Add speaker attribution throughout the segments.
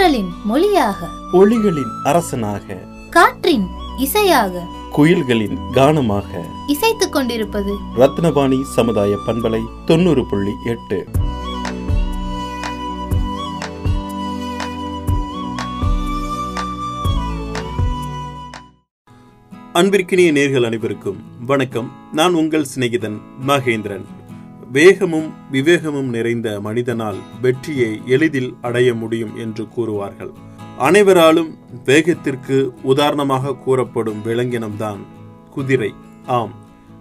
Speaker 1: தென்றலின் மொழியாக.
Speaker 2: ஒளிகளின் அரசனாக.
Speaker 1: காற்றின் இசையாக.
Speaker 2: குயில்களின் கானமாக.
Speaker 1: இசைத்துக் கொண்டிருப்பது.
Speaker 2: ரத்னபாணி சமுதாய பண்பலை தொண்ணூறு புள்ளி எட்டு. அன்பிற்கினிய நேர்கள் அனைவருக்கும் வணக்கம். நான் உங்கள் சிநேகிதன் மகேந்திரன். வேகமும் விவேகமும் நிறைந்த மனிதனால் வெற்றியை எளிதில் அடைய முடியும் என்று கூறுவார்கள். அனைவராலும் வேகத்திற்கு உதாரணமாக கூறப்படும் விலங்கினம்தான் குதிரை. ஆம்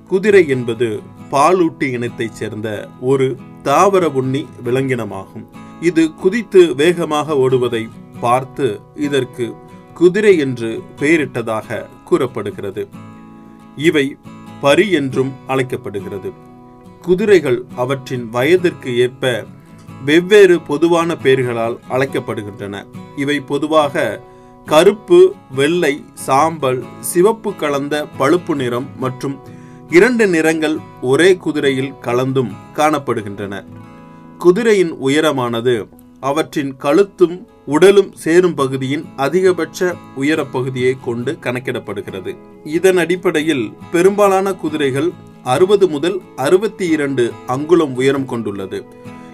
Speaker 2: குதிரை என்பது பாலூட்டி இனத்தைச் சேர்ந்த ஒரு தாவர உண்ணி விலங்கினமாகும். இது குதித்து வேகமாக ஓடுவதை பார்த்து இதற்கு குதிரை என்று பெயரிட்டதாக கூறப்படுகிறது. இவை பரி என்றும் அழைக்கப்படுகிறது. குதிரைகள் அவற்றின் வயதிற்கு ஏற்ப வெவ்வேறு பொதுவான பெயர்களால் அழைக்கப்படுகின்றன. இவை பொதுவாக கருப்பு வெள்ளை சாம்பல் சிவப்பு கலந்த பழுப்பு நிறம் மற்றும் இரண்டு நிறங்கள் ஒரே குதிரையில் கலந்தும் காணப்படுகின்றன. குதிரையின் உயரமானது அவற்றின் கழுத்தும் உடலும் சேரும் பகுதியின் அதிகபட்ச உயரப்பகுதியை கொண்டு கணக்கிடப்படுகிறது. இதன் அடிப்படையில் பெரும்பாலான குதிரைகள் அறுபது முதல் அறுபத்தி இரண்டு அங்குலம் உயரம் கொண்டுள்ளது.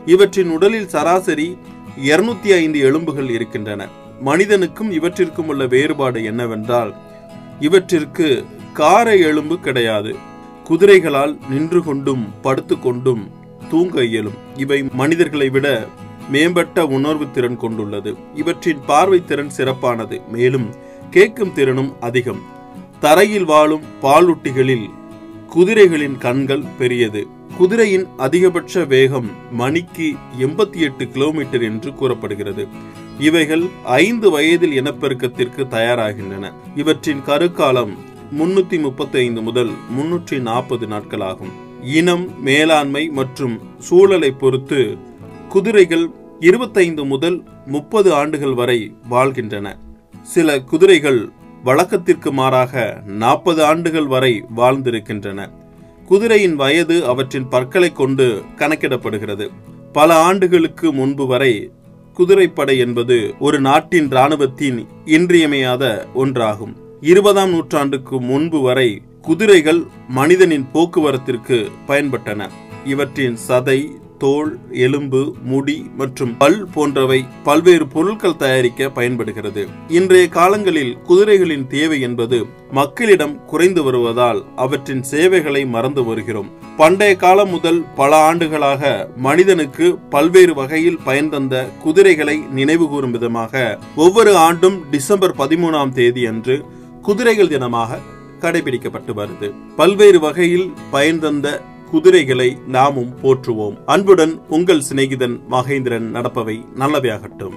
Speaker 2: இவற்றின் உடலில் சராசரி இருநூத்தி ஐந்து எலும்புகள் இருக்கின்றன. மனிதனுக்கும் இவற்றிற்கும் உள்ள வேறுபாடு என்னவென்றால் இவற்றிற்கு கார எலும்பு கிடையாது. குதிரைகளால் நின்று கொண்டும் படுத்து கொண்டும் தூங்க இயலும். இவை மனிதர்களை விட மேம்பட்ட உணர்வு திறன் கொண்டுள்ளது. இவற்றின் பார்வை திறன் சிறப்பானது மேலும் கேட்கும் திறனும் அதிகம். தரையில் வாழும் பாலூட்டிகளில் குதிரைகளின் கண்கள் பெரியது. குதிரையின் அதிகபட்ச வேகம் மணிக்கு எண்பத்தி எட்டு கிலோமீட்டர் என்று கூறப்படுகிறது. இவைகள் ஐந்து வயதில் இனப்பெருக்கத்திற்கு தயாராகின்றன. இவற்றின் கருக்காலம் முன்னூத்தி முப்பத்தி ஐந்து முதல் முன்னூற்றி நாற்பது நாட்களாகும் இனம் மேலாண்மை மற்றும் சூழலை பொறுத்து குதிரைகள் இருபத்தைந்து முதல் முப்பது ஆண்டுகள் வரை வாழ்கின்றன. சில குதிரைகள் வழக்கத்திற்கு மாறாக நாற்பது ஆண்டுகள் வரை வாழ்ந்திருக்கின்றன. குதிரையின் வயது அவற்றின் பற்களை கொண்டு கணக்கிடப்படுகிறது. பல ஆண்டுகளுக்கு முன்பு வரை குதிரைப்படை என்பது ஒரு நாட்டின் இராணுவத்தின் இன்றியமையாத ஒன்றாகும். இருபதாம் நூற்றாண்டுக்கு முன்பு வரை குதிரைகள் மனிதனின் போக்குவரத்திற்கு பயன்பட்டன. இவற்றின் சதை தோல் எலும்பு முடி மற்றும் பல் போன்றவை பல்வேறு பொருட்கள் தயாரிக்க பயன்படுகிறது. இன்றைய காலங்களில் குதிரைகளின் தேவை என்பது மக்களிடம் குறைந்து வருவதால் அவற்றின் சேவைகளை மறந்து வருகிறோம். பண்டைய காலம் முதல் பல ஆண்டுகளாக மனிதனுக்கு பல்வேறு வகையில் பயன் தந்த குதிரைகளை நினைவுகூரும் விதமாக ஒவ்வொரு ஆண்டும் டிசம்பர் பதிமூணாம் தேதி அன்று குதிரைகள் தினமாக கடைபிடிக்கப்பட்டு வருது. பல்வேறு வகையில் பயன் தந்த குதிரைகளை நாமும் போற்றுவோம். அன்புடன் உங்கள் சிநேகிதன் மகேந்திரன் நடப்பவை நல்லவையாகட்டும்.